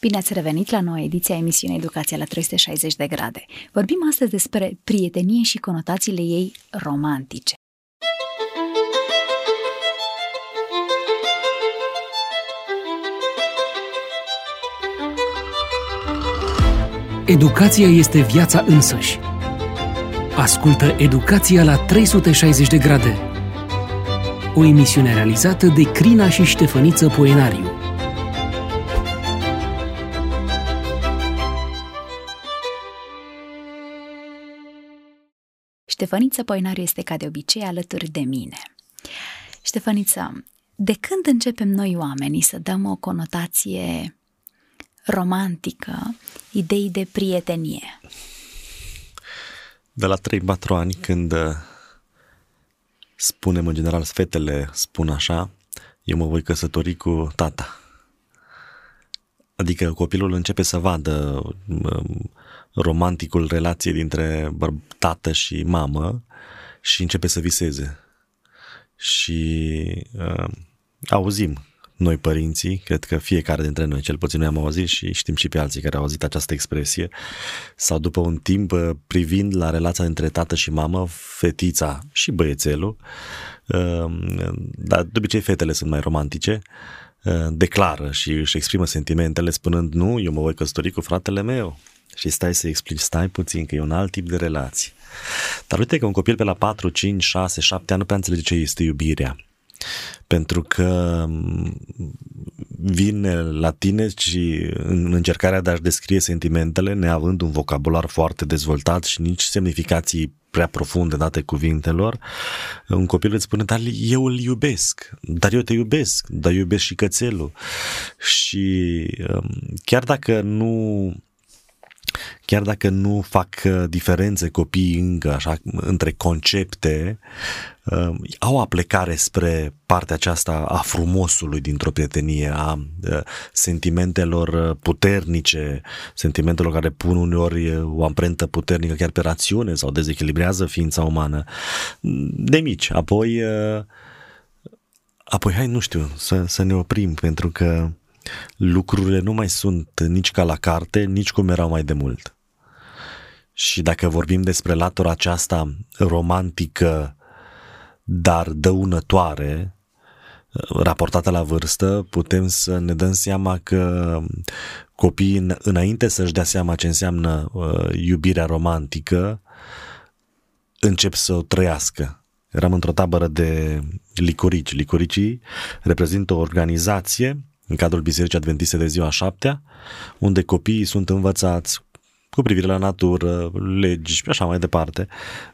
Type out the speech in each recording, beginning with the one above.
Bine ați revenit la noua ediție a emisiunii Educația la 360 de grade. Vorbim astăzi despre prietenie și conotațiile ei romantice. Educația este viața însăși. Ascultă Educația la 360 de grade. O emisiune realizată de Crina și Ștefăniță Poenariu. Ștefăniță Poenariu este ca de obicei alături de mine. Ștefăniță, de când începem noi oamenii să dăm o conotație romantică idei de prietenie? De la 3-4 ani, când uh, spunem în general, fetele spun așa, eu mă voi căsători cu tata. Adică copilul începe să vadă um, romanticul relației dintre tată și mamă și începe să viseze. Și uh, auzim noi părinții, cred că fiecare dintre noi, cel puțin noi am auzit și știm și pe alții care au auzit această expresie, sau după un timp uh, privind la relația între tată și mamă, fetița și băiețelul, uh, dar de obicei fetele sunt mai romantice, uh, declară și își exprimă sentimentele spunând nu, eu mă voi căsători cu fratele meu. Și stai să explici, stai puțin, că e un alt tip de relație. Dar uite că un copil pe la 4, 5, 6, 7 ani nu prea înțelege ce este iubirea pentru că mm, vine la tine și în încercarea de a-și descrie sentimentele, neavând un vocabular foarte dezvoltat și nici semnificații prea profunde date cuvintelor, un copil îți spune, dar eu îl iubesc, dar eu te iubesc, dar eu iubesc și cățelul. Și mm, chiar dacă nu chiar dacă nu fac uh, diferențe copiii încă așa între concepte, uh, au aplecare spre partea aceasta a frumosului dintr-o prietenie, a uh, sentimentelor puternice, sentimentelor care pun uneori o amprentă puternică chiar pe rațiune sau dezechilibrează ființa umană. De mici. Apoi, apoi hai, nu știu, să, să ne oprim, pentru că lucrurile nu mai sunt nici ca la carte, nici cum erau mai de mult. Și dacă vorbim despre latura aceasta romantică, dar dăunătoare, raportată la vârstă, putem să ne dăm seama că copiii, înainte să-și dea seama ce înseamnă uh, iubirea romantică, încep să o trăiască. Eram într-o tabără de licorici. Licoricii reprezintă o organizație în cadrul Bisericii Adventiste de ziua șaptea, unde copiii sunt învățați cu privire la natură, legi și așa mai departe.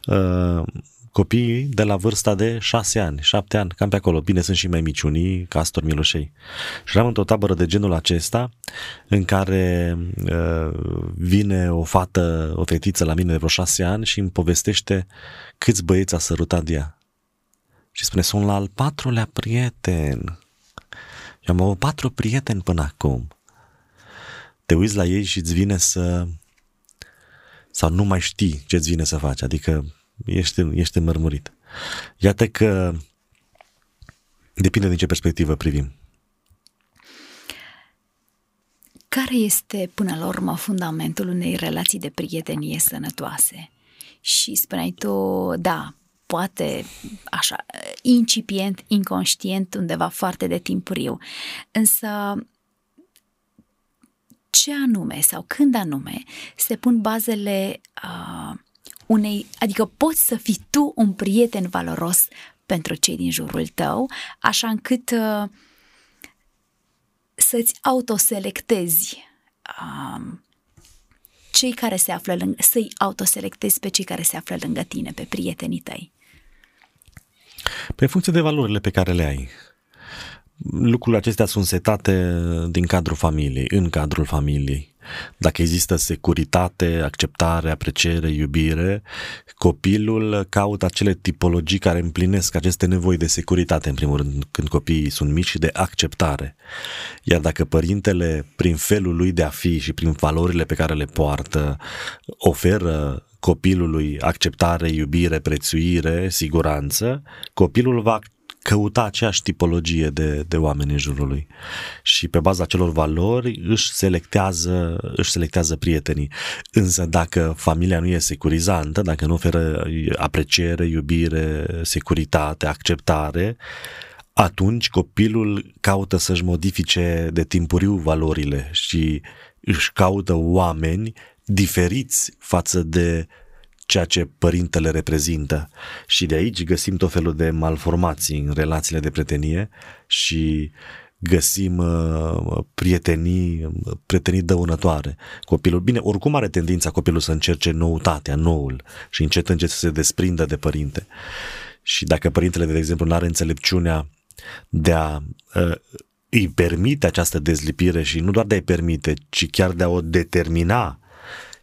Uh, copiii de la vârsta de șase ani, șapte ani, cam pe acolo. Bine, sunt și mai mici unii, castor, milușei. Și eram într-o tabără de genul acesta, în care uh, vine o fată, o fetiță la mine de vreo șase ani și îmi povestește câți băieți a sărutat de ea. Și spune, sunt la al patrulea prieten. Eu am avut patru prieteni până acum. Te uiți la ei și îți vine să... sau nu mai știi ce îți vine să faci, adică ești, ești mărmurit. Iată că depinde din ce perspectivă privim. Care este, până la urmă, fundamentul unei relații de prietenie sănătoase? Și spuneai tu, da, poate așa, incipient, inconștient, undeva foarte de timpuriu. Însă ce anume sau când anume se pun bazele uh, unei, adică poți să fii tu un prieten valoros pentru cei din jurul tău, așa încât uh, să-ți autoselectezi uh, cei care se află lângă, să-i autoselectezi pe cei care se află lângă tine, pe prietenii tăi. Pe funcție de valorile pe care le ai. Lucrurile acestea sunt setate din cadrul familiei, în cadrul familiei. Dacă există securitate, acceptare, apreciere, iubire, copilul caută acele tipologii care împlinesc aceste nevoi de securitate, în primul rând, când copiii sunt mici și de acceptare. Iar dacă părintele, prin felul lui de a fi și prin valorile pe care le poartă, oferă copilului acceptare, iubire, prețuire, siguranță, copilul va căuta aceeași tipologie de, de oameni în jurul lui și pe baza acelor valori își selectează, își selectează prietenii. Însă dacă familia nu e securizantă, dacă nu oferă apreciere, iubire, securitate, acceptare, atunci copilul caută să-și modifice de timpuriu valorile și își caută oameni diferiți față de ceea ce părintele reprezintă. Și de aici găsim tot felul de malformații în relațiile de prietenie și găsim uh, prietenii, prietenii dăunătoare. Copilul, bine, oricum are tendința copilul să încerce noutatea, noul și încet încet să se desprindă de părinte. Și dacă părintele, de exemplu, nu are înțelepciunea de a uh, îi permite această dezlipire și nu doar de a-i permite, ci chiar de a o determina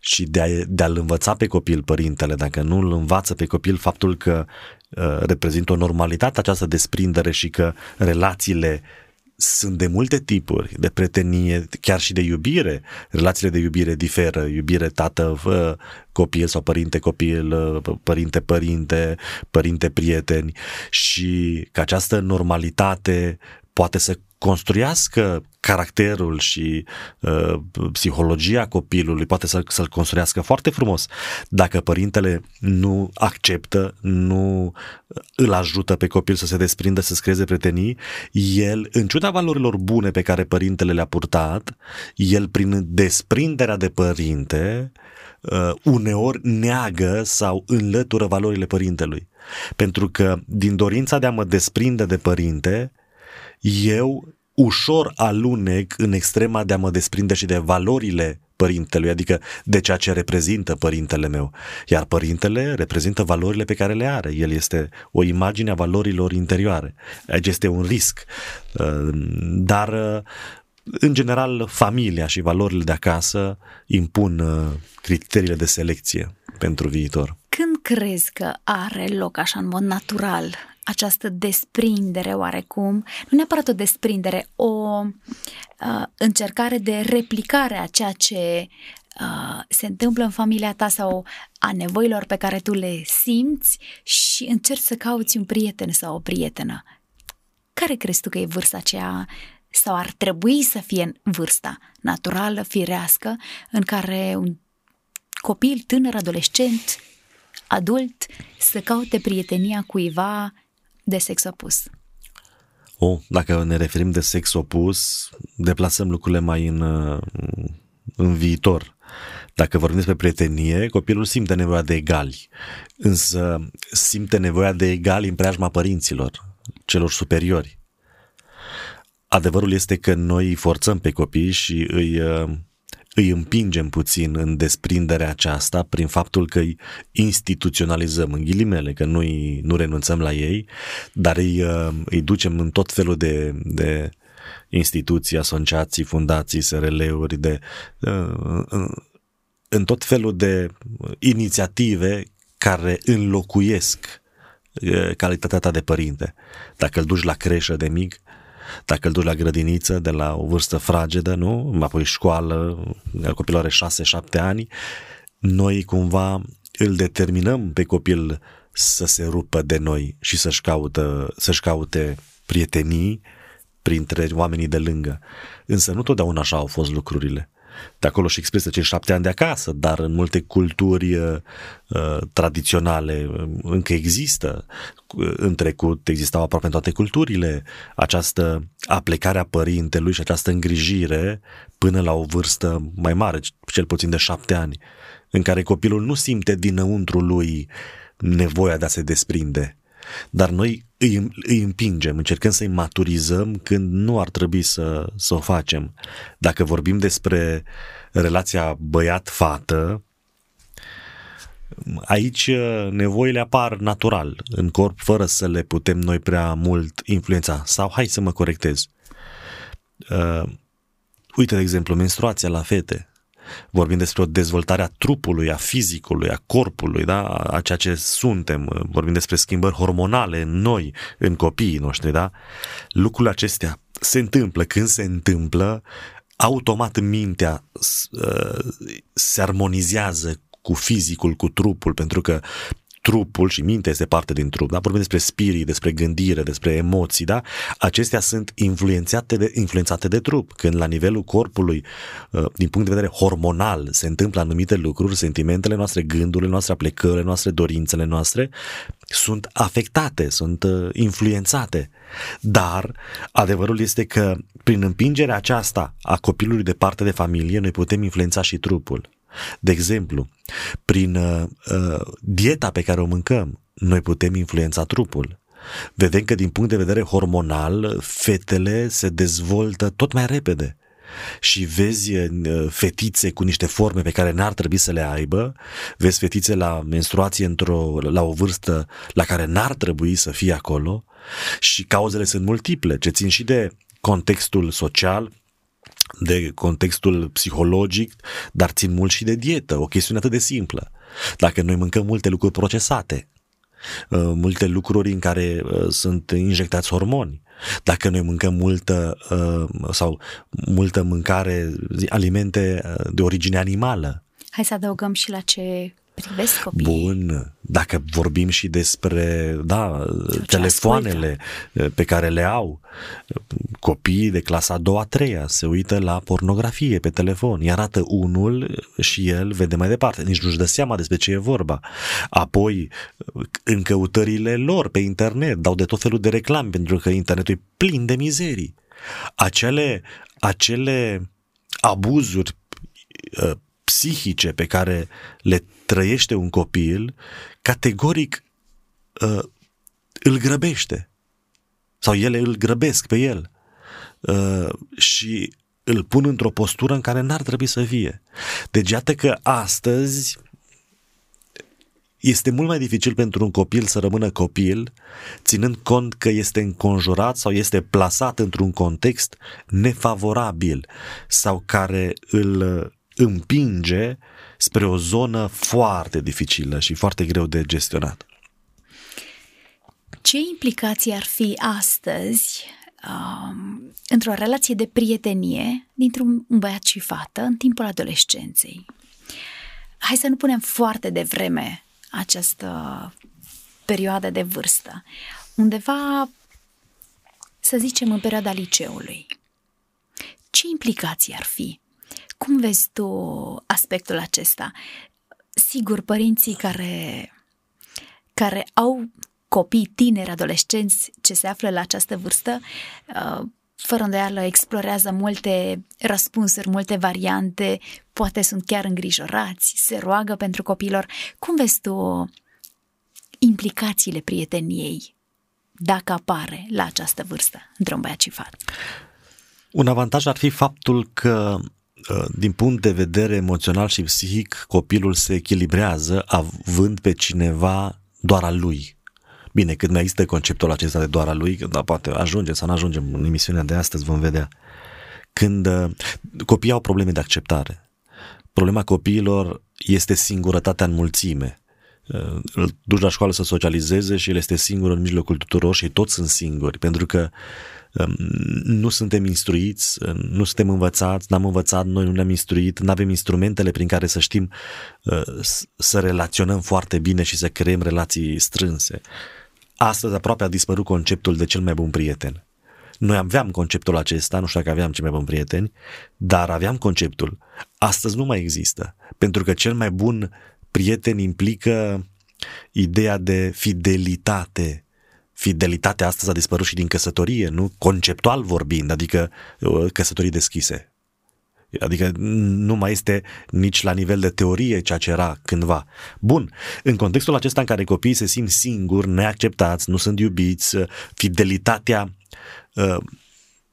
și de, a, de a-l învăța pe copil părintele, dacă nu îl învață pe copil faptul că uh, reprezintă o normalitate această desprindere și că relațiile sunt de multe tipuri, de prietenie, chiar și de iubire. Relațiile de iubire diferă, iubire tată, copil sau părinte, copil, părinte-părinte, părinte-prieteni și că această normalitate poate să construiască caracterul și uh, psihologia copilului, poate să, să-l construiască foarte frumos. Dacă părintele nu acceptă, nu îl ajută pe copil să se desprindă, să-ți creeze prietenii, el, în ciuda valorilor bune pe care părintele le-a purtat, el prin desprinderea de părinte, uh, uneori neagă sau înlătură valorile părintelui. Pentru că din dorința de a mă desprinde de părinte, eu ușor alunec în extrema de a mă desprinde și de valorile părintelui, adică de ceea ce reprezintă părintele meu. Iar părintele reprezintă valorile pe care le are. El este o imagine a valorilor interioare. Aici este un risc. Uh, dar, uh, în general, familia și valorile de acasă impun uh, criteriile de selecție pentru viitor. Când crezi că are loc așa în mod natural această desprindere oarecum, nu neapărat o desprindere, o uh, încercare de replicare a ceea ce uh, se întâmplă în familia ta sau a nevoilor pe care tu le simți și încerci să cauți un prieten sau o prietenă. Care crezi tu că e vârsta aceea sau ar trebui să fie vârsta naturală, firească, în care un copil, tânăr, adolescent, adult, să caute prietenia cuiva de sex opus. O, dacă ne referim de sex opus, deplasăm lucrurile mai în, în viitor. Dacă vorbim despre prietenie, copilul simte nevoia de egali, însă simte nevoia de egali în preajma părinților, celor superiori. Adevărul este că noi forțăm pe copii și îi îi împingem puțin în desprinderea aceasta prin faptul că îi instituționalizăm în ghilimele, că nu, nu renunțăm la ei, dar îi, uh, îi ducem în tot felul de, de instituții, asociații, fundații, SRL-uri, de, uh, în tot felul de inițiative care înlocuiesc uh, calitatea ta de părinte. Dacă îl duci la creșă de mic, dacă îl duci la grădiniță de la o vârstă fragedă, nu? Apoi școală, copilul are 6-7 ani, noi cumva îl determinăm pe copil să se rupă de noi și să-și, caută, să-și caute prietenii printre oamenii de lângă. Însă nu totdeauna așa au fost lucrurile. De acolo și expresia cei șapte ani de acasă, dar în multe culturi uh, uh tradiționale uh, încă există. În trecut existau aproape în toate culturile această aplecare a părintelui și această îngrijire până la o vârstă mai mare, cel puțin de șapte ani, în care copilul nu simte dinăuntru lui nevoia de a se desprinde dar noi îi, îi împingem, încercăm să-i maturizăm când nu ar trebui să, să o facem. Dacă vorbim despre relația băiat-fată, aici uh, nevoile apar natural în corp, fără să le putem noi prea mult influența. Sau, hai să mă corectez, uh, uite, de exemplu, menstruația la fete vorbim despre o dezvoltare a trupului, a fizicului, a corpului, da? a ceea ce suntem, vorbim despre schimbări hormonale în noi, în copiii noștri, da? Lucrurile acestea se întâmplă. Când se întâmplă, automat mintea uh, se armonizează cu fizicul, cu trupul, pentru că trupul și mintea este parte din trup, da? vorbim despre spirit, despre gândire, despre emoții, da? acestea sunt influențate de, influențate de trup. Când la nivelul corpului, uh, din punct de vedere hormonal, se întâmplă anumite lucruri, sentimentele noastre, gândurile noastre, aplecările noastre, dorințele noastre, sunt afectate, sunt uh, influențate. Dar adevărul este că prin împingerea aceasta a copilului de parte de familie, noi putem influența și trupul. De exemplu, prin uh, uh, dieta pe care o mâncăm, noi putem influența trupul. Vedem că din punct de vedere hormonal, fetele se dezvoltă tot mai repede și vezi uh, fetițe cu niște forme pe care n-ar trebui să le aibă, vezi fetițe la menstruație într-o, la o vârstă la care n-ar trebui să fie acolo și cauzele sunt multiple, ce țin și de contextul social, de contextul psihologic, dar țin mult și de dietă, o chestiune atât de simplă. Dacă noi mâncăm multe lucruri procesate, uh, multe lucruri în care uh, sunt injectați hormoni, dacă noi mâncăm multă uh, sau multă mâncare, alimente de origine animală. Hai să adăugăm și la ce privesc copiii. Bun, dacă vorbim și despre, da, telefoanele ascultă. pe care le au, copiii de clasa a doua, a treia se uită la pornografie pe telefon, îi arată unul și el vede mai departe, nici nu-și dă seama despre ce e vorba. Apoi, în căutările lor pe internet, dau de tot felul de reclame, pentru că internetul e plin de mizerii. Acele, acele abuzuri uh, psihice pe care le trăiește un copil, categoric uh, îl grăbește. Sau ele îl grăbesc pe el. Uh, și îl pun într-o postură în care n-ar trebui să fie. Deci iată că astăzi este mult mai dificil pentru un copil să rămână copil, ținând cont că este înconjurat sau este plasat într-un context nefavorabil sau care îl împinge spre o zonă foarte dificilă și foarte greu de gestionat. Ce implicații ar fi astăzi um, într-o relație de prietenie dintre un băiat și fată în timpul adolescenței? Hai să nu punem foarte devreme această perioadă de vârstă. Undeva, să zicem, în perioada liceului. Ce implicații ar fi? Cum vezi tu aspectul acesta? Sigur, părinții care, care au copii tineri, adolescenți ce se află la această vârstă, uh, fără îndoială explorează multe răspunsuri, multe variante, poate sunt chiar îngrijorați, se roagă pentru copilor. Cum vezi tu implicațiile prieteniei dacă apare la această vârstă între un băiat și fată? Un avantaj ar fi faptul că Uh, din punct de vedere emoțional și psihic, copilul se echilibrează având pe cineva doar al lui. Bine, cât mai există conceptul acesta de doar al lui, dar poate ajunge sau nu ajungem în emisiunea de astăzi, vom vedea. Când uh, copiii au probleme de acceptare. Problema copiilor este singurătatea în mulțime. Uh, îl duci la școală să socializeze și el este singur în mijlocul tuturor și toți sunt singuri, pentru că nu suntem instruiți, nu suntem învățați, n-am învățat, noi nu ne-am instruit, nu avem instrumentele prin care să știm uh, să relaționăm foarte bine și să creăm relații strânse. Astăzi aproape a dispărut conceptul de cel mai bun prieten. Noi aveam conceptul acesta, nu știu dacă aveam cei mai buni prieteni, dar aveam conceptul. Astăzi nu mai există, pentru că cel mai bun prieten implică ideea de fidelitate, fidelitatea astăzi a dispărut și din căsătorie, nu? Conceptual vorbind, adică uh, căsătorii deschise. Adică nu mai este nici la nivel de teorie ceea ce era cândva. Bun, în contextul acesta în care copiii se simt singuri, neacceptați, nu sunt iubiți, uh, fidelitatea uh,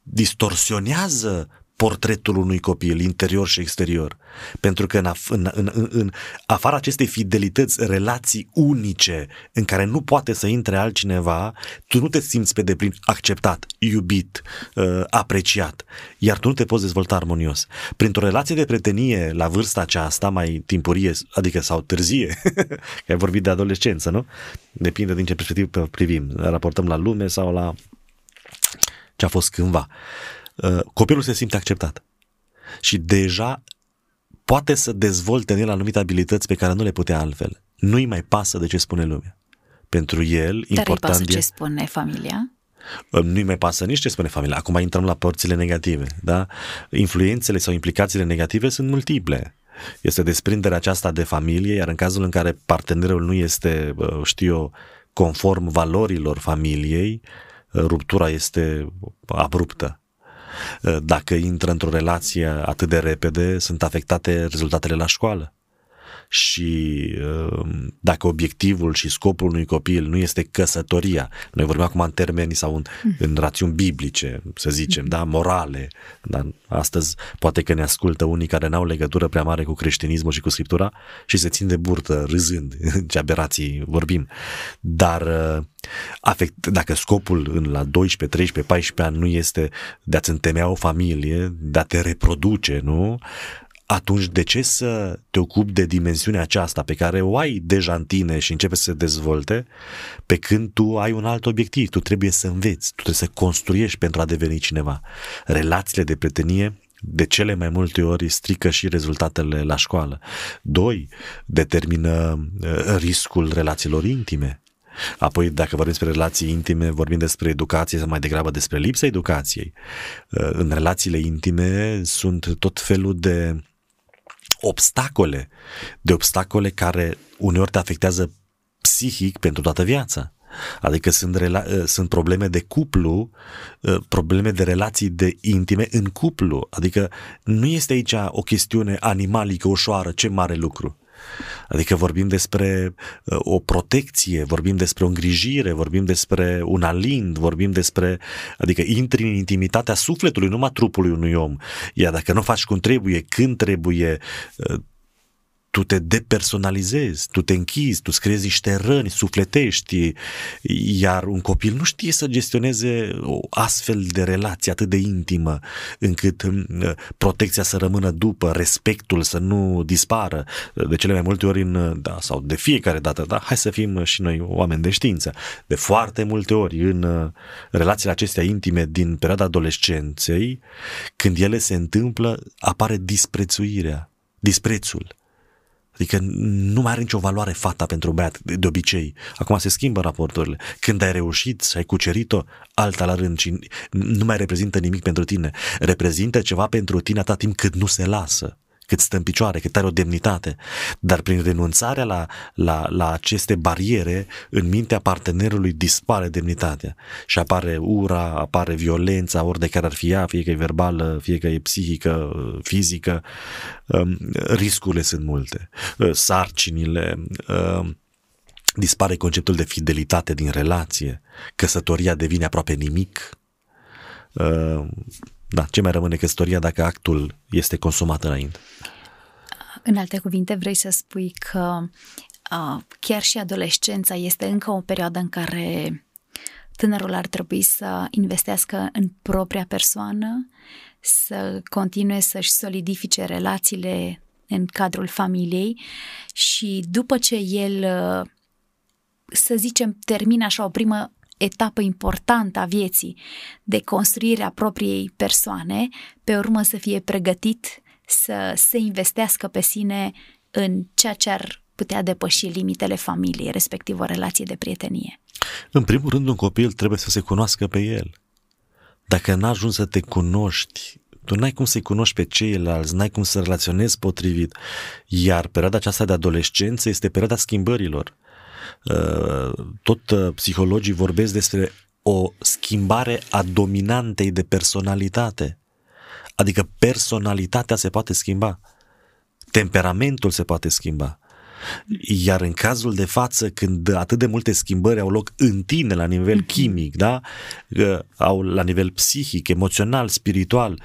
distorsionează portretul unui copil, interior și exterior. Pentru că în, af- în, în, în, în afara acestei fidelități, relații unice în care nu poate să intre altcineva, tu nu te simți pe deplin acceptat, iubit, uh, apreciat, iar tu nu te poți dezvolta armonios. Printr-o relație de prietenie la vârsta aceasta, mai timpurie, adică sau târzie, că ai vorbit de adolescență, nu? Depinde din ce perspectivă privim. Raportăm la lume sau la ce a fost cândva. Uh, copilul se simte acceptat. Și deja poate să dezvolte în el anumite abilități pe care nu le putea altfel. nu-i mai pasă de ce spune lumea. Pentru el, Dar important îi pasă e... ce spune familia? nu-i mai pasă nici ce spune familia. Acum intrăm la părțile negative. Da? Influențele sau implicațiile negative sunt multiple. Este desprinderea aceasta de familie, iar în cazul în care partenerul nu este, știu eu, conform valorilor familiei, ruptura este abruptă. Dacă intră într-o relație atât de repede, sunt afectate rezultatele la școală și um, dacă obiectivul și scopul unui copil nu este căsătoria, noi vorbim acum în termeni sau în, mm. în rațiuni biblice, să zicem, mm. da, morale, dar astăzi poate că ne ascultă unii care n-au legătură prea mare cu creștinismul și cu Scriptura și se țin de burtă râzând, ce aberații vorbim. Dar uh, afect, dacă scopul în la 12, 13, 14 ani nu este de a-ți întemeia o familie, de a te reproduce, nu? Atunci de ce să te ocupi de dimensiunea aceasta pe care o ai deja în tine și începe să se dezvolte, pe când tu ai un alt obiectiv, tu trebuie să înveți, tu trebuie să construiești pentru a deveni cineva. Relațiile de prietenie de cele mai multe ori strică și rezultatele la școală. Doi, determină uh, riscul relațiilor intime. Apoi, dacă vorbim despre relații intime, vorbim despre educație sau mai degrabă despre lipsa educației. Uh, în relațiile intime sunt tot felul de obstacole, de obstacole care uneori te afectează psihic pentru toată viața. Adică sunt, rela- ă, sunt probleme de cuplu, ă, probleme de relații de intime în cuplu. Adică nu este aici o chestiune animalică ușoară, ce mare lucru. Adică vorbim despre uh, o protecție, vorbim despre o îngrijire, vorbim despre un alind, vorbim despre, adică intri în intimitatea sufletului, numai trupului unui om. Iar dacă nu faci cum trebuie, când trebuie, uh, tu te depersonalizezi, tu te închizi, tu creezi niște răni sufletești, iar un copil nu știe să gestioneze o astfel de relație atât de intimă, încât mm, protecția să rămână după, respectul să nu dispară. De cele mai multe ori, în, da, sau de fiecare dată, da, hai să fim și noi oameni de știință. De foarte multe ori în uh, relațiile acestea intime din perioada adolescenței, când ele se întâmplă, apare disprețuirea, disprețul Adică nu mai are nicio valoare fata pentru băiat, de, de obicei. Acum se schimbă raporturile. Când ai reușit și ai cucerit-o, alta la rând și nu mai reprezintă nimic pentru tine. Reprezintă ceva pentru tine atât timp cât nu se lasă cât stă în picioare, cât are o demnitate. Dar prin renunțarea la, la, la aceste bariere, în mintea partenerului dispare demnitatea și apare ura, apare violența, ori de care ar fi ea, fie că e verbală, fie că e psihică, fizică. Um, riscurile sunt multe. Uh, sarcinile, um, dispare conceptul de fidelitate din relație, căsătoria devine aproape nimic, uh, da, ce mai rămâne căsătoria dacă actul este consumat înainte? În alte cuvinte, vrei să spui că uh, chiar și adolescența este încă o perioadă în care tânărul ar trebui să investească în propria persoană, să continue să-și solidifice relațiile în cadrul familiei și după ce el, să zicem, termină așa o primă etapă importantă a vieții de construire a propriei persoane, pe urmă să fie pregătit să se investească pe sine în ceea ce ar putea depăși limitele familiei, respectiv o relație de prietenie. În primul rând, un copil trebuie să se cunoască pe el. Dacă n ajuns să te cunoști, tu n-ai cum să-i cunoști pe ceilalți, n-ai cum să relaționezi potrivit. Iar perioada aceasta de adolescență este perioada schimbărilor. Uh, tot uh, psihologii vorbesc despre o schimbare a dominantei de personalitate. Adică personalitatea se poate schimba, temperamentul se poate schimba. Iar în cazul de față, când atât de multe schimbări au loc în tine la nivel mhm. chimic, da? Uh, au la nivel psihic, emoțional, spiritual,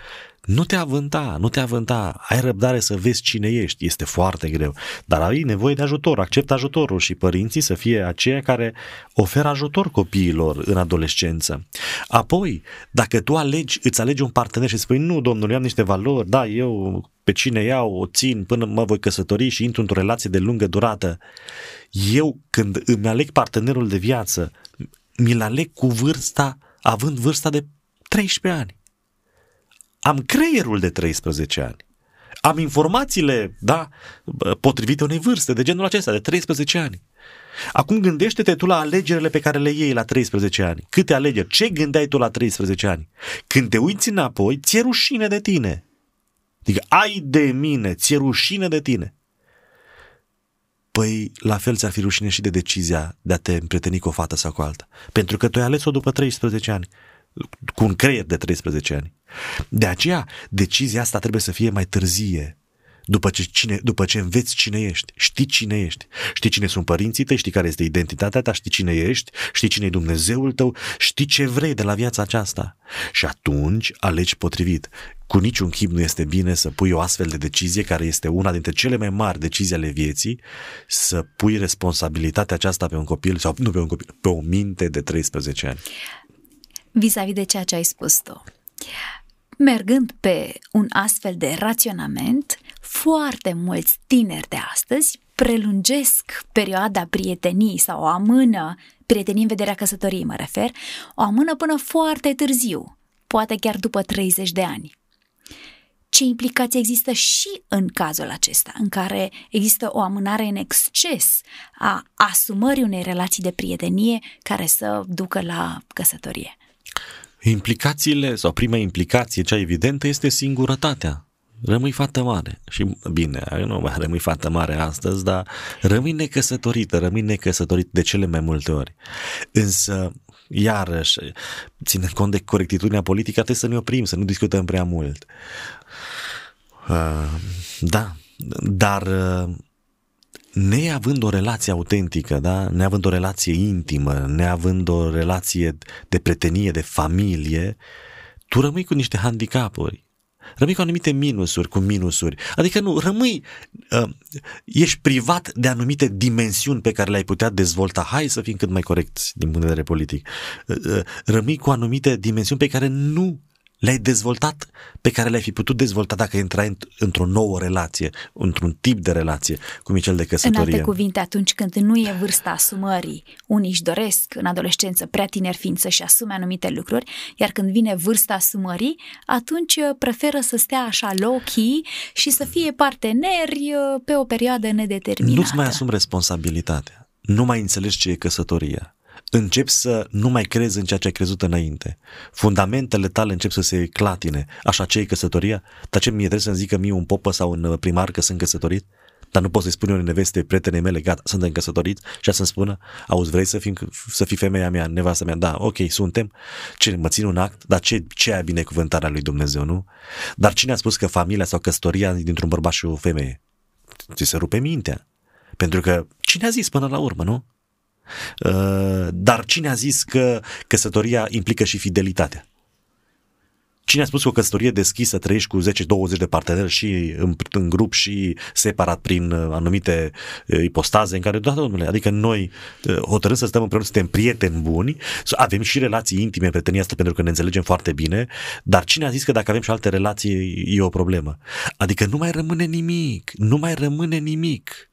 nu te avânta, nu te avânta, ai răbdare să vezi cine ești, este foarte greu, dar ai nevoie de ajutor, accept ajutorul și părinții să fie aceia care oferă ajutor copiilor în adolescență. Apoi, dacă tu alegi, îți alegi un partener și spui, nu, domnul, eu am niște valori, da, eu pe cine iau, o țin până mă voi căsători și intru într-o relație de lungă durată, eu când îmi aleg partenerul de viață, mi-l aleg cu vârsta, având vârsta de 13 ani am creierul de 13 ani. am informațiile, da, potrivite unei vârste de genul acesta, de 13 ani. Acum gândește-te tu la alegerile pe care le iei la 13 ani. Câte alegeri? Ce gândeai tu la 13 ani? Când te uiți înapoi, ți-e rușine de tine. Adică, ai de mine, ți-e rușine de tine. Păi, la fel ți-ar fi rușine și de decizia de a te împrieteni cu o fată sau cu alta. Pentru că tu ai ales-o după 13 ani, cu un creier de 13 ani. De aceea, decizia asta trebuie să fie mai târzie, după ce, cine, după ce înveți cine ești, știi cine ești, știi cine sunt părinții tăi, știi care este identitatea ta, știi cine ești, știi cine e Dumnezeul tău, știi ce vrei de la viața aceasta. Și atunci alegi potrivit. Cu niciun chip nu este bine să pui o astfel de decizie, care este una dintre cele mai mari decizii ale vieții, să pui responsabilitatea aceasta pe un copil, sau nu pe un copil, pe o minte de 13 ani. Vis-a-vis de ceea ce ai spus tu. Mergând pe un astfel de raționament, foarte mulți tineri de astăzi prelungesc perioada prietenii sau o amână, prietenii în vederea căsătoriei mă refer, o amână până foarte târziu, poate chiar după 30 de ani. Ce implicații există și în cazul acesta, în care există o amânare în exces a asumării unei relații de prietenie care să ducă la căsătorie? Implicațiile, sau prima implicație, cea evidentă, este singurătatea. Rămâi fată mare. Și bine, nu mai rămâi fată mare astăzi, dar rămâi necăsătorită, rămâi necăsătorit de cele mai multe ori. Însă, iarăși, ținând cont de corectitudinea politică, trebuie să ne oprim, să nu discutăm prea mult. Uh, da, dar uh, neavând o relație autentică, da? neavând o relație intimă, neavând o relație de pretenie, de familie, tu rămâi cu niște handicapuri. Rămâi cu anumite minusuri, cu minusuri. Adică nu, rămâi, uh, ești privat de anumite dimensiuni pe care le-ai putea dezvolta. Hai să fim cât mai corecți din punct de vedere politic. Uh, uh, rămâi cu anumite dimensiuni pe care nu le-ai dezvoltat pe care le-ai fi putut dezvolta dacă intrai într-o nouă relație, într-un tip de relație, cum e cel de căsătorie. În alte cuvinte, atunci când nu e vârsta asumării, unii își doresc în adolescență prea tineri fiind să-și asume anumite lucruri, iar când vine vârsta asumării, atunci uh, preferă să stea așa low-key și să fie parteneri uh, pe o perioadă nedeterminată. Nu-ți mai asumi responsabilitatea. Nu mai înțelegi ce e căsătoria începi să nu mai crezi în ceea ce ai crezut înainte. Fundamentele tale încep să se clatine. Așa ce e căsătoria? Dar ce mie trebuie să-mi zică mie un popă sau un primar că sunt căsătorit? Dar nu pot să-i spun eu în neveste, prietenei mele, gata, suntem căsătoriți și să-mi spună, auzi, vrei să, fim, să fii femeia mea, nevasta mea? Da, ok, suntem. Ce, mă țin un act? Dar ce, ce e binecuvântarea lui Dumnezeu, nu? Dar cine a spus că familia sau căsătoria dintr-un bărbat și o femeie? Ți se rupe mintea. Pentru că cine a zis până la urmă, nu? Uh, dar cine a zis că căsătoria implică și fidelitatea? Cine a spus că o căsătorie deschisă trăiești cu 10-20 de parteneri și în, în grup și separat prin uh, anumite uh, ipostaze în care, da, domnule, adică noi hotărâm să stăm împreună, suntem prieteni buni, avem și relații intime, prietenia asta pentru că ne înțelegem foarte bine, dar cine a zis că dacă avem și alte relații e o problemă? Adică nu mai rămâne nimic, nu mai rămâne nimic.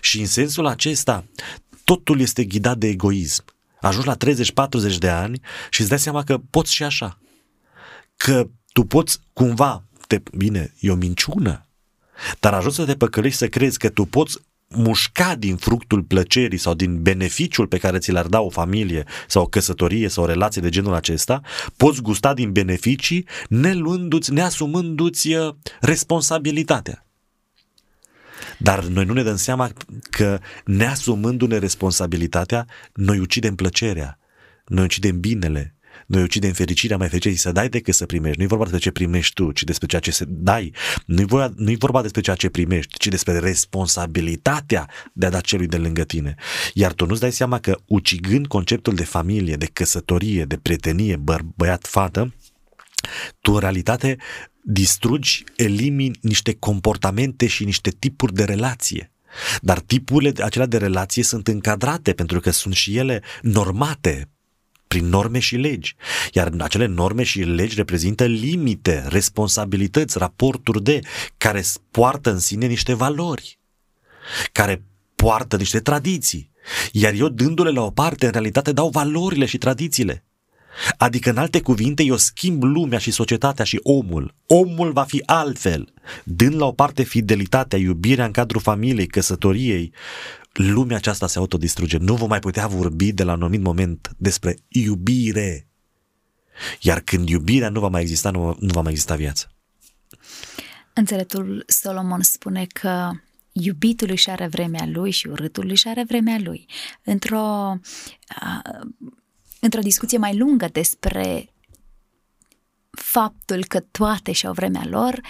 Și în sensul acesta, totul este ghidat de egoism. Ajungi la 30-40 de ani și îți dai seama că poți și așa. Că tu poți cumva, te, bine, e o minciună, dar ajungi să te păcălești să crezi că tu poți mușca din fructul plăcerii sau din beneficiul pe care ți l-ar da o familie sau o căsătorie sau o relație de genul acesta, poți gusta din beneficii neluându-ți, neasumându-ți uh, responsabilitatea. Dar noi nu ne dăm seama că neasumându-ne responsabilitatea, noi ucidem plăcerea, noi ucidem binele, noi ucidem fericirea mai fericită să dai decât să primești. Nu e vorba despre ce primești tu, ci despre ceea ce se dai. Nu e vorba, nu e vorba despre ceea ce primești, ci despre responsabilitatea de a da celui de lângă tine. Iar tu nu-ți dai seama că ucigând conceptul de familie, de căsătorie, de prietenie, bă- băiat-fată, tu în realitate distrugi, elimini niște comportamente și niște tipuri de relație. Dar tipurile acelea de relație sunt încadrate pentru că sunt și ele normate prin norme și legi. Iar acele norme și legi reprezintă limite, responsabilități, raporturi de care poartă în sine niște valori, care poartă niște tradiții. Iar eu, dându-le la o parte, în realitate dau valorile și tradițiile. Adică, în alte cuvinte, eu schimb lumea și societatea și omul. Omul va fi altfel. Dând la o parte fidelitatea, iubirea în cadrul familiei, căsătoriei, lumea aceasta se autodistruge. Nu vom mai putea vorbi de la un anumit moment despre iubire. Iar când iubirea nu va mai exista, nu, nu va mai exista viață. Înțeletul Solomon spune că iubitul își are vremea lui și urâtul își are vremea lui. Într-o, uh, într-o discuție mai lungă despre faptul că toate și-au vremea lor,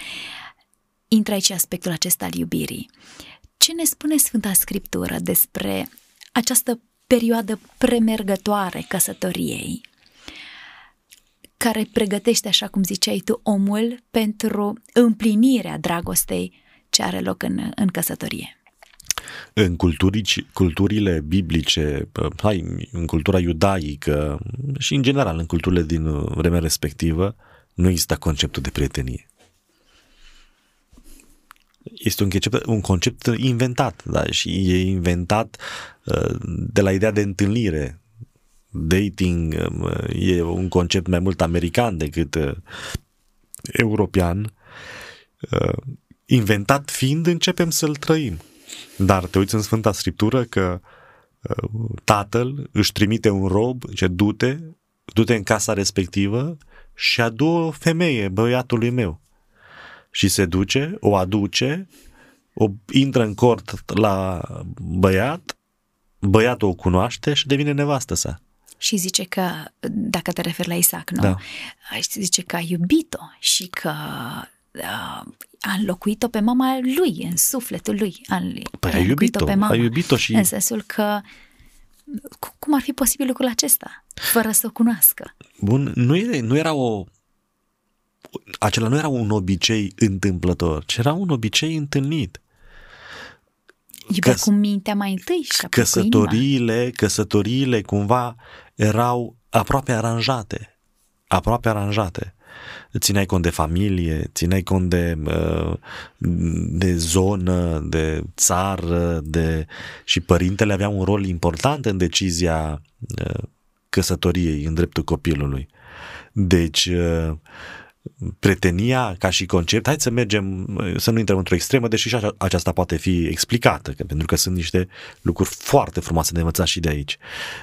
intră aici aspectul acesta al iubirii. Ce ne spune Sfânta Scriptură despre această perioadă premergătoare căsătoriei, care pregătește, așa cum ziceai tu, omul pentru împlinirea dragostei ce are loc în, în căsătorie? În culturi, culturile biblice, hai, în cultura iudaică și în general în culturile din vremea respectivă, nu există conceptul de prietenie. Este un concept, un concept inventat, da, și e inventat uh, de la ideea de întâlnire. Dating uh, e un concept mai mult american decât uh, european inventat fiind, începem să-l trăim. Dar te uiți în Sfânta Scriptură că uh, tatăl își trimite un rob, ce du-te, du-te în casa respectivă și adu o femeie băiatului meu. Și se duce, o aduce, o intră în cort la băiat, băiatul o cunoaște și devine nevastă sa. Și zice că, dacă te referi la Isaac, nu? Da. Zice că a iubit-o și că uh, a înlocuit-o pe mama lui, în sufletul lui. A, păi a iubit-o, pe mama, a iubit-o și... În sensul că cum ar fi posibil lucrul acesta, fără să o cunoască? Bun, nu, era, nu era o... Acela nu era un obicei întâmplător, ci era un obicei întâlnit. Iubea Căs- cu mintea mai întâi și căsătoriile, căsătoriile cumva erau aproape aranjate. Aproape aranjate țineai cont de familie, țineai cont de, uh, de zonă, de țară, de... și părintele avea un rol important în decizia uh, căsătoriei în dreptul copilului. Deci, uh, pretenia ca și concept, hai să mergem, să nu intrăm într-o extremă, deși și aceasta poate fi explicată, că, pentru că sunt niște lucruri foarte frumoase de învățat și de aici.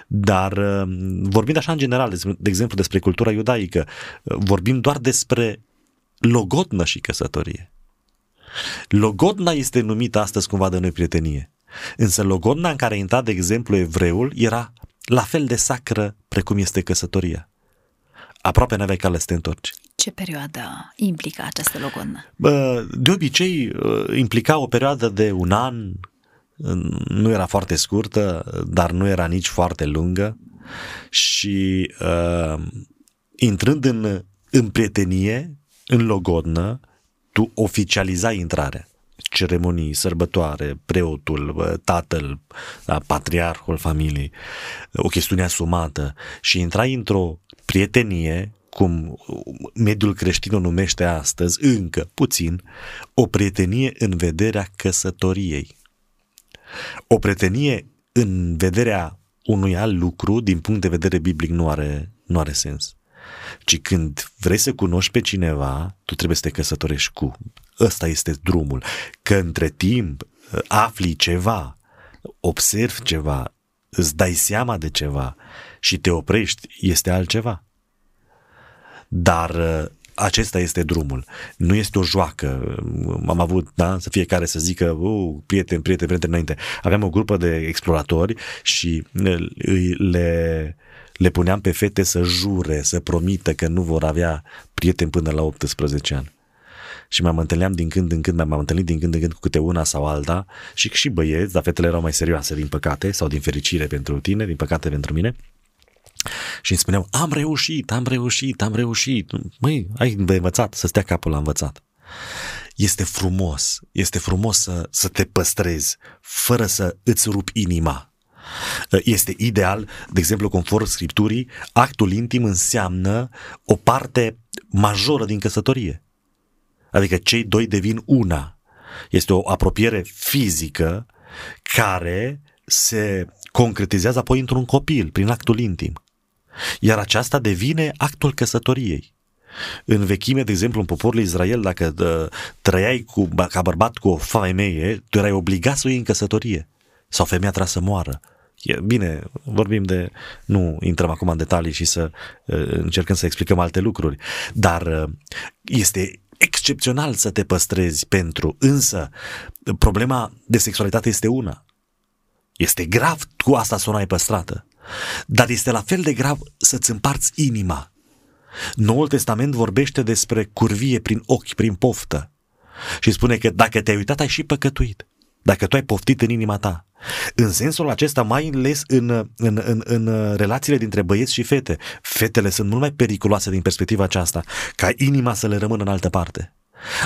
Dar uh, vorbind așa în general, de exemplu despre cultura iudaică, uh, vorbim doar despre logodnă și căsătorie. Logodna este numită astăzi cumva de noi prietenie. Însă logodna în care a intrat, de exemplu, evreul era la fel de sacră precum este căsătoria. Aproape n-aveai cale să te întorci. Ce perioadă implica această logodnă? De obicei, uh, implica o perioadă de un an, nu era foarte scurtă, dar nu era nici foarte lungă și uh, intrând în, în prietenie, în logodnă, tu oficializai intrarea ceremonii, sărbătoare, preotul, uh, tatăl, da, patriarhul familiei, o chestiune asumată și intrai într-o prietenie cum mediul creștin o numește astăzi, încă puțin, o prietenie în vederea căsătoriei. O prietenie în vederea unui alt lucru, din punct de vedere biblic, nu are, nu are sens. Ci când vrei să cunoști pe cineva, tu trebuie să te căsătorești cu. Ăsta este drumul. Că între timp afli ceva, observi ceva, îți dai seama de ceva și te oprești, este altceva. Dar uh, acesta este drumul. Nu este o joacă. Am avut, da, să fiecare să zică, uh, prieten, prieten, prieten înainte. Aveam o grupă de exploratori și le, le puneam pe fete să jure, să promită că nu vor avea prieteni până la 18 ani. Și m-am întâlneam din când în când, m-am întâlnit din când în când cu câte una sau alta și și băieți, dar fetele erau mai serioase din păcate sau din fericire pentru tine, din păcate pentru mine și îmi spuneau, am reușit, am reușit, am reușit. Măi, ai învățat să stea capul la învățat. Este frumos, este frumos să, să te păstrezi fără să îți rupi inima. Este ideal, de exemplu, conform Scripturii, actul intim înseamnă o parte majoră din căsătorie. Adică cei doi devin una. Este o apropiere fizică care se concretizează apoi într-un copil, prin actul intim. Iar aceasta devine actul căsătoriei. În vechime, de exemplu, în poporul Israel, dacă uh, trăiai cu, ca bărbat cu o femeie, tu erai obligat să o iei în căsătorie. Sau femeia trebuia să moară. E, bine, vorbim de... Nu intrăm acum în detalii și să uh, încercăm să explicăm alte lucruri. Dar uh, este excepțional să te păstrezi pentru, însă problema de sexualitate este una. Este grav cu asta să o ai păstrată. Dar este la fel de grav să-ți împarți inima. Noul Testament vorbește despre curvie prin ochi, prin poftă. Și spune că dacă te-ai uitat, ai și păcătuit. Dacă tu ai poftit în inima ta. În sensul acesta, mai ales în, în, în, în relațiile dintre băieți și fete. Fetele sunt mult mai periculoase din perspectiva aceasta, ca inima să le rămână în altă parte.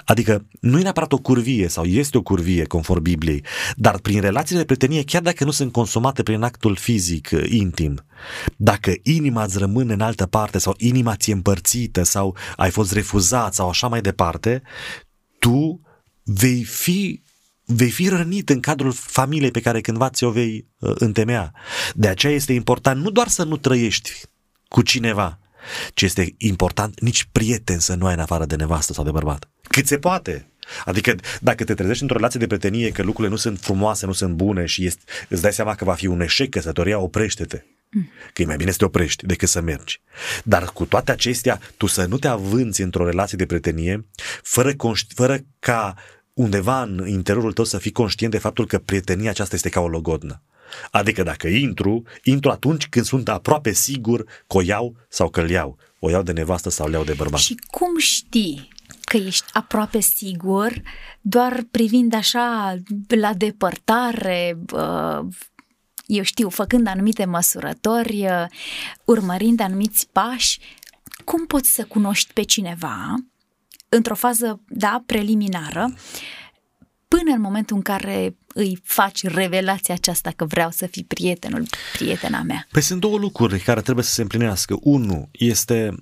Adică nu e neapărat o curvie sau este o curvie conform Bibliei, dar prin relațiile de prietenie, chiar dacă nu sunt consumate prin actul fizic uh, intim, dacă inima îți rămâne în altă parte sau inima ți-e împărțită sau ai fost refuzat sau așa mai departe, tu vei fi vei fi rănit în cadrul familiei pe care cândva ți-o vei uh, întemeia. De aceea este important nu doar să nu trăiești cu cineva, ci este important nici prieten să nu ai în afară de nevastă sau de bărbat. Cât se poate. Adică dacă te trezești într-o relație de prietenie că lucrurile nu sunt frumoase, nu sunt bune și este, îți dai seama că va fi un eșec căsătoria, oprește-te. Că e mai bine să te oprești decât să mergi. Dar cu toate acestea, tu să nu te avânți într-o relație de prietenie fără, conști, fără ca undeva în interiorul tău să fii conștient de faptul că prietenia aceasta este ca o logodnă. Adică dacă intru, intru atunci când sunt aproape sigur că o iau sau că îl iau. O iau de nevastă sau îl iau de bărbat. Și cum știi că ești aproape sigur doar privind așa la depărtare, eu știu, făcând anumite măsurători, urmărind anumiți pași, cum poți să cunoști pe cineva într-o fază, da, preliminară, până în momentul în care îi faci revelația aceasta că vreau să fii prietenul, prietena mea? Păi sunt două lucruri care trebuie să se împlinească. Unu este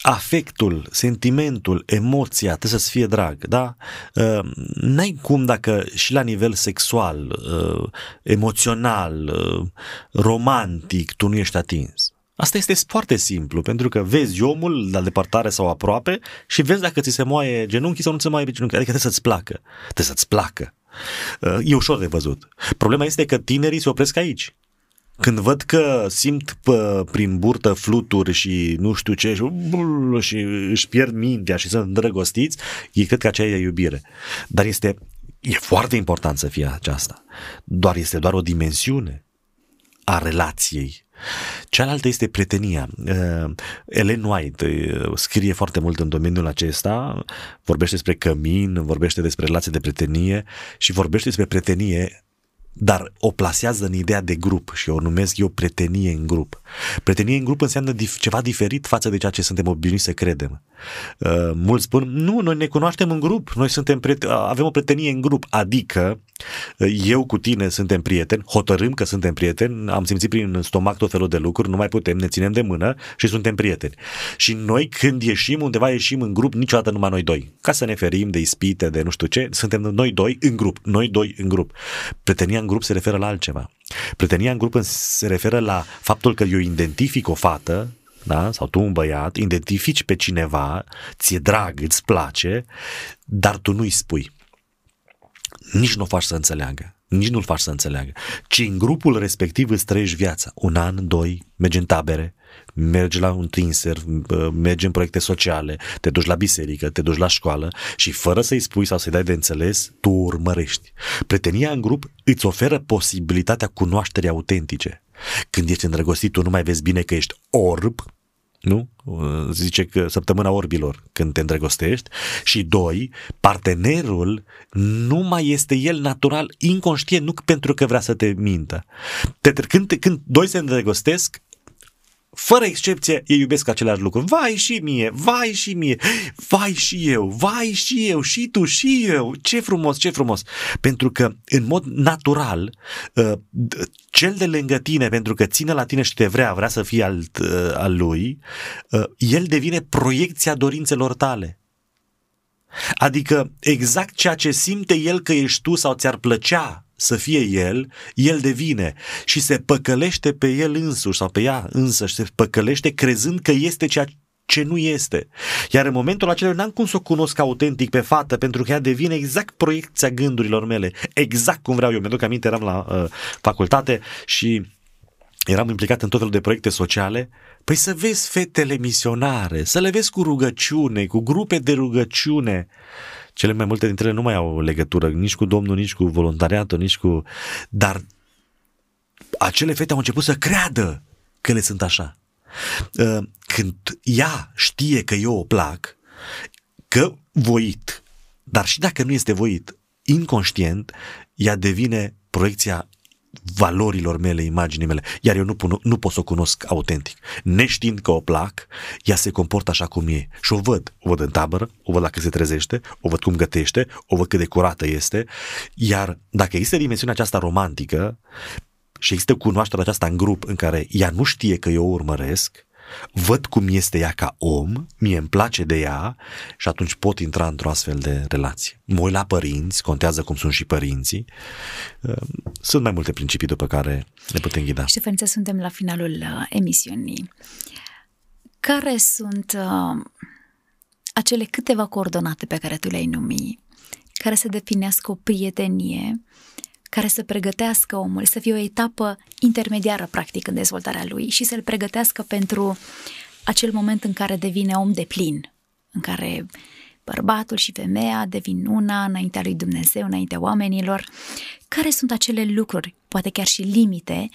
afectul, sentimentul, emoția trebuie să-ți fie drag, da? Uh, n-ai cum dacă și la nivel sexual, uh, emoțional, uh, romantic, tu nu ești atins. Asta este foarte simplu, pentru că vezi omul la depărtare sau aproape și vezi dacă ți se moaie genunchii sau nu ți se moaie genunchii. Adică trebuie să-ți placă. Trebuie să-ți placă. Uh, e ușor de văzut. Problema este că tinerii se opresc aici. Când văd că simt pă, prin burtă fluturi și nu știu ce și, și își pierd mintea și sunt îndrăgostiți, ei cred că aceea e iubire. Dar este, e foarte important să fie aceasta. Doar este doar o dimensiune a relației Cealaltă este prietenia. Uh, Ellen White uh, scrie foarte mult în domeniul acesta, vorbește despre cămin, vorbește despre relații de prietenie și vorbește despre prietenie dar o plasează în ideea de grup și o numesc eu prietenie în grup. Prietenie în grup înseamnă dif- ceva diferit față de ceea ce suntem obișnuiți să credem. Uh, mulți spun, nu, noi ne cunoaștem în grup, noi suntem prieten- avem o prietenie în grup, adică uh, eu cu tine suntem prieteni, hotărâm că suntem prieteni, am simțit prin stomac tot felul de lucruri, nu mai putem, ne ținem de mână și suntem prieteni. Și noi când ieșim undeva, ieșim în grup, niciodată numai noi doi. Ca să ne ferim de ispite, de nu știu ce, suntem noi doi în grup, noi doi în grup. Prietenia în grup se referă la altceva. Prietenia în grup se referă la faptul că eu identific o fată, da? sau tu un băiat, identifici pe cineva, ți-e drag, îți place, dar tu nu-i spui. Nici nu o faci să înțeleagă, nici nu-l faci să înțeleagă, ci în grupul respectiv îți trăiești viața. Un an, doi, mergi în tabere, mergi la un tinser, mergi în proiecte sociale, te duci la biserică, te duci la școală și fără să-i spui sau să-i dai de înțeles, tu urmărești. Prietenia în grup îți oferă posibilitatea cunoașterii autentice. Când ești îndrăgostit, tu nu mai vezi bine că ești orb, nu? Zice că săptămâna orbilor când te îndrăgostești și doi, partenerul nu mai este el natural, inconștient, nu pentru că vrea să te mintă. Când, când doi se îndrăgostesc, fără excepție, ei iubesc același lucru. Vai și mie, vai și mie, vai și eu, vai și eu, și tu, și eu. Ce frumos, ce frumos. Pentru că, în mod natural, uh, cel de lângă tine, pentru că ține la tine și te vrea, vrea să fie al, uh, al lui, uh, el devine proiecția dorințelor tale. Adică exact ceea ce simte el că ești tu sau ți-ar plăcea să fie el, el devine și se păcălește pe el însuși sau pe ea însă și se păcălește crezând că este ceea ce nu este. Iar în momentul acela n-am cum să o cunosc autentic pe fată pentru că ea devine exact proiecția gândurilor mele, exact cum vreau eu. Mi-aduc aminte, eram la uh, facultate și eram implicat în tot felul de proiecte sociale, păi să vezi fetele misionare, să le vezi cu rugăciune, cu grupe de rugăciune. Cele mai multe dintre ele nu mai au legătură nici cu Domnul, nici cu voluntariatul, nici cu... Dar acele fete au început să creadă că le sunt așa. Uh, când ea știe că eu o plac, că voit, dar și dacă nu este voit, inconștient, ea devine proiecția valorilor mele, imaginii mele, iar eu nu, pun, nu pot să o cunosc autentic. Neștiind că o plac, ea se comportă așa cum e. Și o văd. O văd în tabără, o văd dacă se trezește, o văd cum gătește, o văd cât de curată este. Iar dacă există dimensiunea aceasta romantică și există cunoașterea aceasta în grup în care ea nu știe că eu o urmăresc, văd cum este ea ca om, mie îmi place de ea și atunci pot intra într-o astfel de relație. Mă uit la părinți, contează cum sunt și părinții. Ehm, sunt mai multe principii după care le putem ghida. Ștefăniță, suntem la finalul uh, emisiunii. Care sunt uh, acele câteva coordonate pe care tu le-ai numi, care să definească o prietenie care să pregătească omul, să fie o etapă intermediară, practic, în dezvoltarea lui și să-l pregătească pentru acel moment în care devine om de plin, în care bărbatul și femeia devin una înaintea lui Dumnezeu, înaintea oamenilor. Care sunt acele lucruri, poate chiar și limite,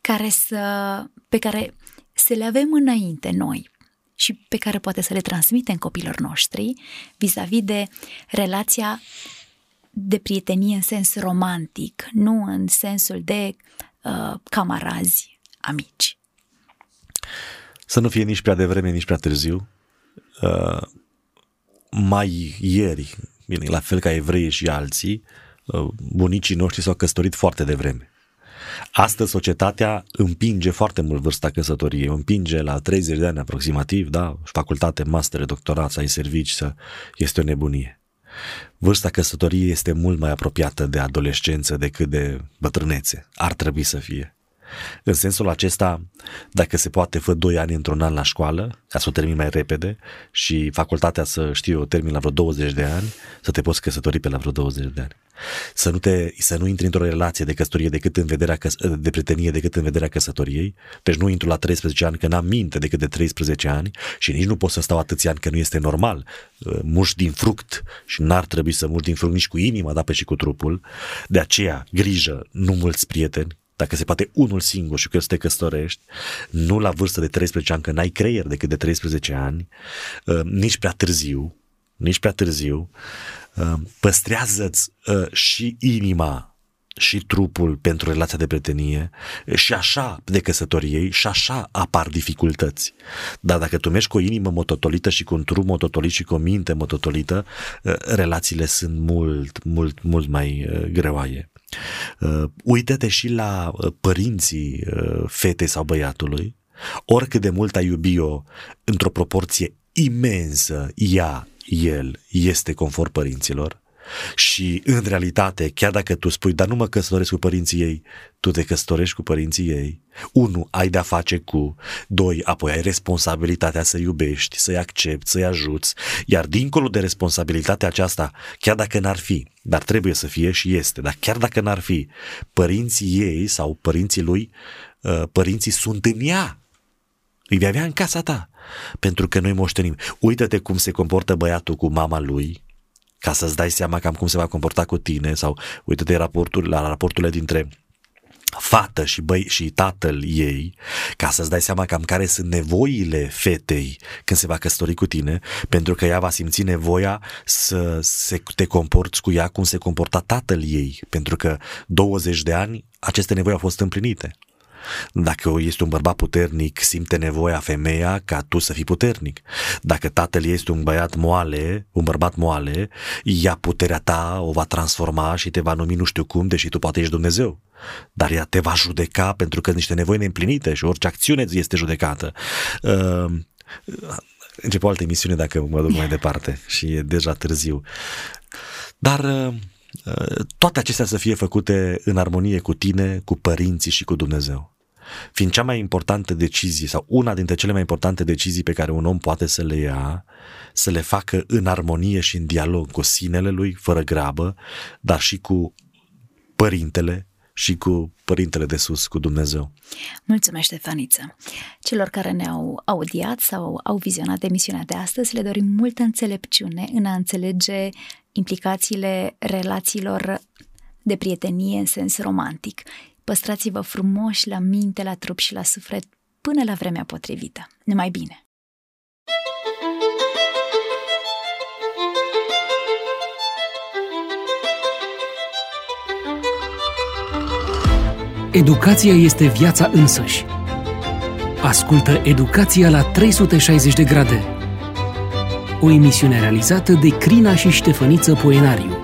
care să, pe care să le avem înainte noi și pe care poate să le transmitem copilor noștri vis-a-vis de relația de prietenie în sens romantic, nu în sensul de uh, camarazi amici. Să nu fie nici prea devreme, nici prea târziu. Uh, mai ieri, bine, la fel ca evrei și alții, uh, bunicii noștri s-au căsătorit foarte devreme. Astăzi societatea împinge foarte mult vârsta căsătoriei, împinge la 30 de ani aproximativ, da, facultate, master, doctorat, să ai servici, să este o nebunie. Vârsta căsătoriei este mult mai apropiată de adolescență decât de bătrânețe. Ar trebui să fie. În sensul acesta, dacă se poate, fă 2 ani într-un an la școală, ca să o termin mai repede și facultatea să știu, o termin la vreo 20 de ani, să te poți căsători pe la vreo 20 de ani. Să nu, te, să nu intri într-o relație de căsătorie decât în vederea căs- de prietenie decât în vederea căsătoriei. Deci nu intru la 13 ani că n-am minte decât de 13 ani și nici nu pot să stau atâția ani că nu este normal. Uh, muși din fruct și n-ar trebui să muși din fruct nici cu inima, dar pe și cu trupul. De aceea, grijă, nu mulți prieteni, dacă se poate unul singur și că să te căsătorești, nu la vârstă de 13 ani, că n-ai creier decât de 13 ani, uh, nici prea târziu, nici prea târziu, uh, păstrează-ți uh, și inima și trupul pentru relația de prietenie și așa de căsătoriei și așa apar dificultăți. Dar dacă tu mergi cu o inimă mototolită și cu un trup mototolit și cu o minte mototolită, relațiile sunt mult, mult, mult mai greoaie. Uh, uită-te și la uh, părinții uh, fetei sau băiatului, oricât de mult ai iubi-o într-o proporție imensă, ea, el, este conform părinților, și în realitate, chiar dacă tu spui, dar nu mă căsătoresc cu părinții ei, tu te căsătorești cu părinții ei. Unu, ai de-a face cu. Doi, apoi ai responsabilitatea să iubești, să-i accepti, să-i ajuți. Iar dincolo de responsabilitatea aceasta, chiar dacă n-ar fi, dar trebuie să fie și este, dar chiar dacă n-ar fi, părinții ei sau părinții lui, uh, părinții sunt în ea. Îi vei avea în casa ta. Pentru că noi moștenim. Uită-te cum se comportă băiatul cu mama lui, ca să-ți dai seama cam cum se va comporta cu tine sau uite-te raportul, la raporturile dintre fată și, băi, și tatăl ei, ca să-ți dai seama cam care sunt nevoile fetei când se va căsători cu tine, pentru că ea va simți nevoia să se, te comporți cu ea cum se comporta tatăl ei, pentru că 20 de ani aceste nevoi au fost împlinite. Dacă este un bărbat puternic, simte nevoia femeia ca tu să fii puternic. Dacă tatăl este un băiat moale, un bărbat moale, ea puterea ta o va transforma și te va numi nu știu cum, deși tu poate ești Dumnezeu. Dar ea te va judeca pentru că niște nevoi neîmplinite și orice acțiune este judecată. Uh, Încep o altă emisiune dacă mă duc mai departe și e deja târziu. Dar uh, toate acestea să fie făcute în armonie cu tine, cu părinții și cu Dumnezeu. Fiind cea mai importantă decizie sau una dintre cele mai importante decizii pe care un om poate să le ia, să le facă în armonie și în dialog cu sinele lui, fără grabă, dar și cu părintele și cu Părintele de Sus, cu Dumnezeu. Mulțumesc, Ștefaniță! Celor care ne-au audiat sau au vizionat emisiunea de astăzi, le dorim multă înțelepciune în a înțelege implicațiile relațiilor de prietenie în sens romantic. Păstrați-vă frumoși la minte, la trup și la suflet până la vremea potrivită. Numai bine! Educația este viața însăși. Ascultă Educația la 360 de grade. O emisiune realizată de Crina și Ștefăniță Poenariu.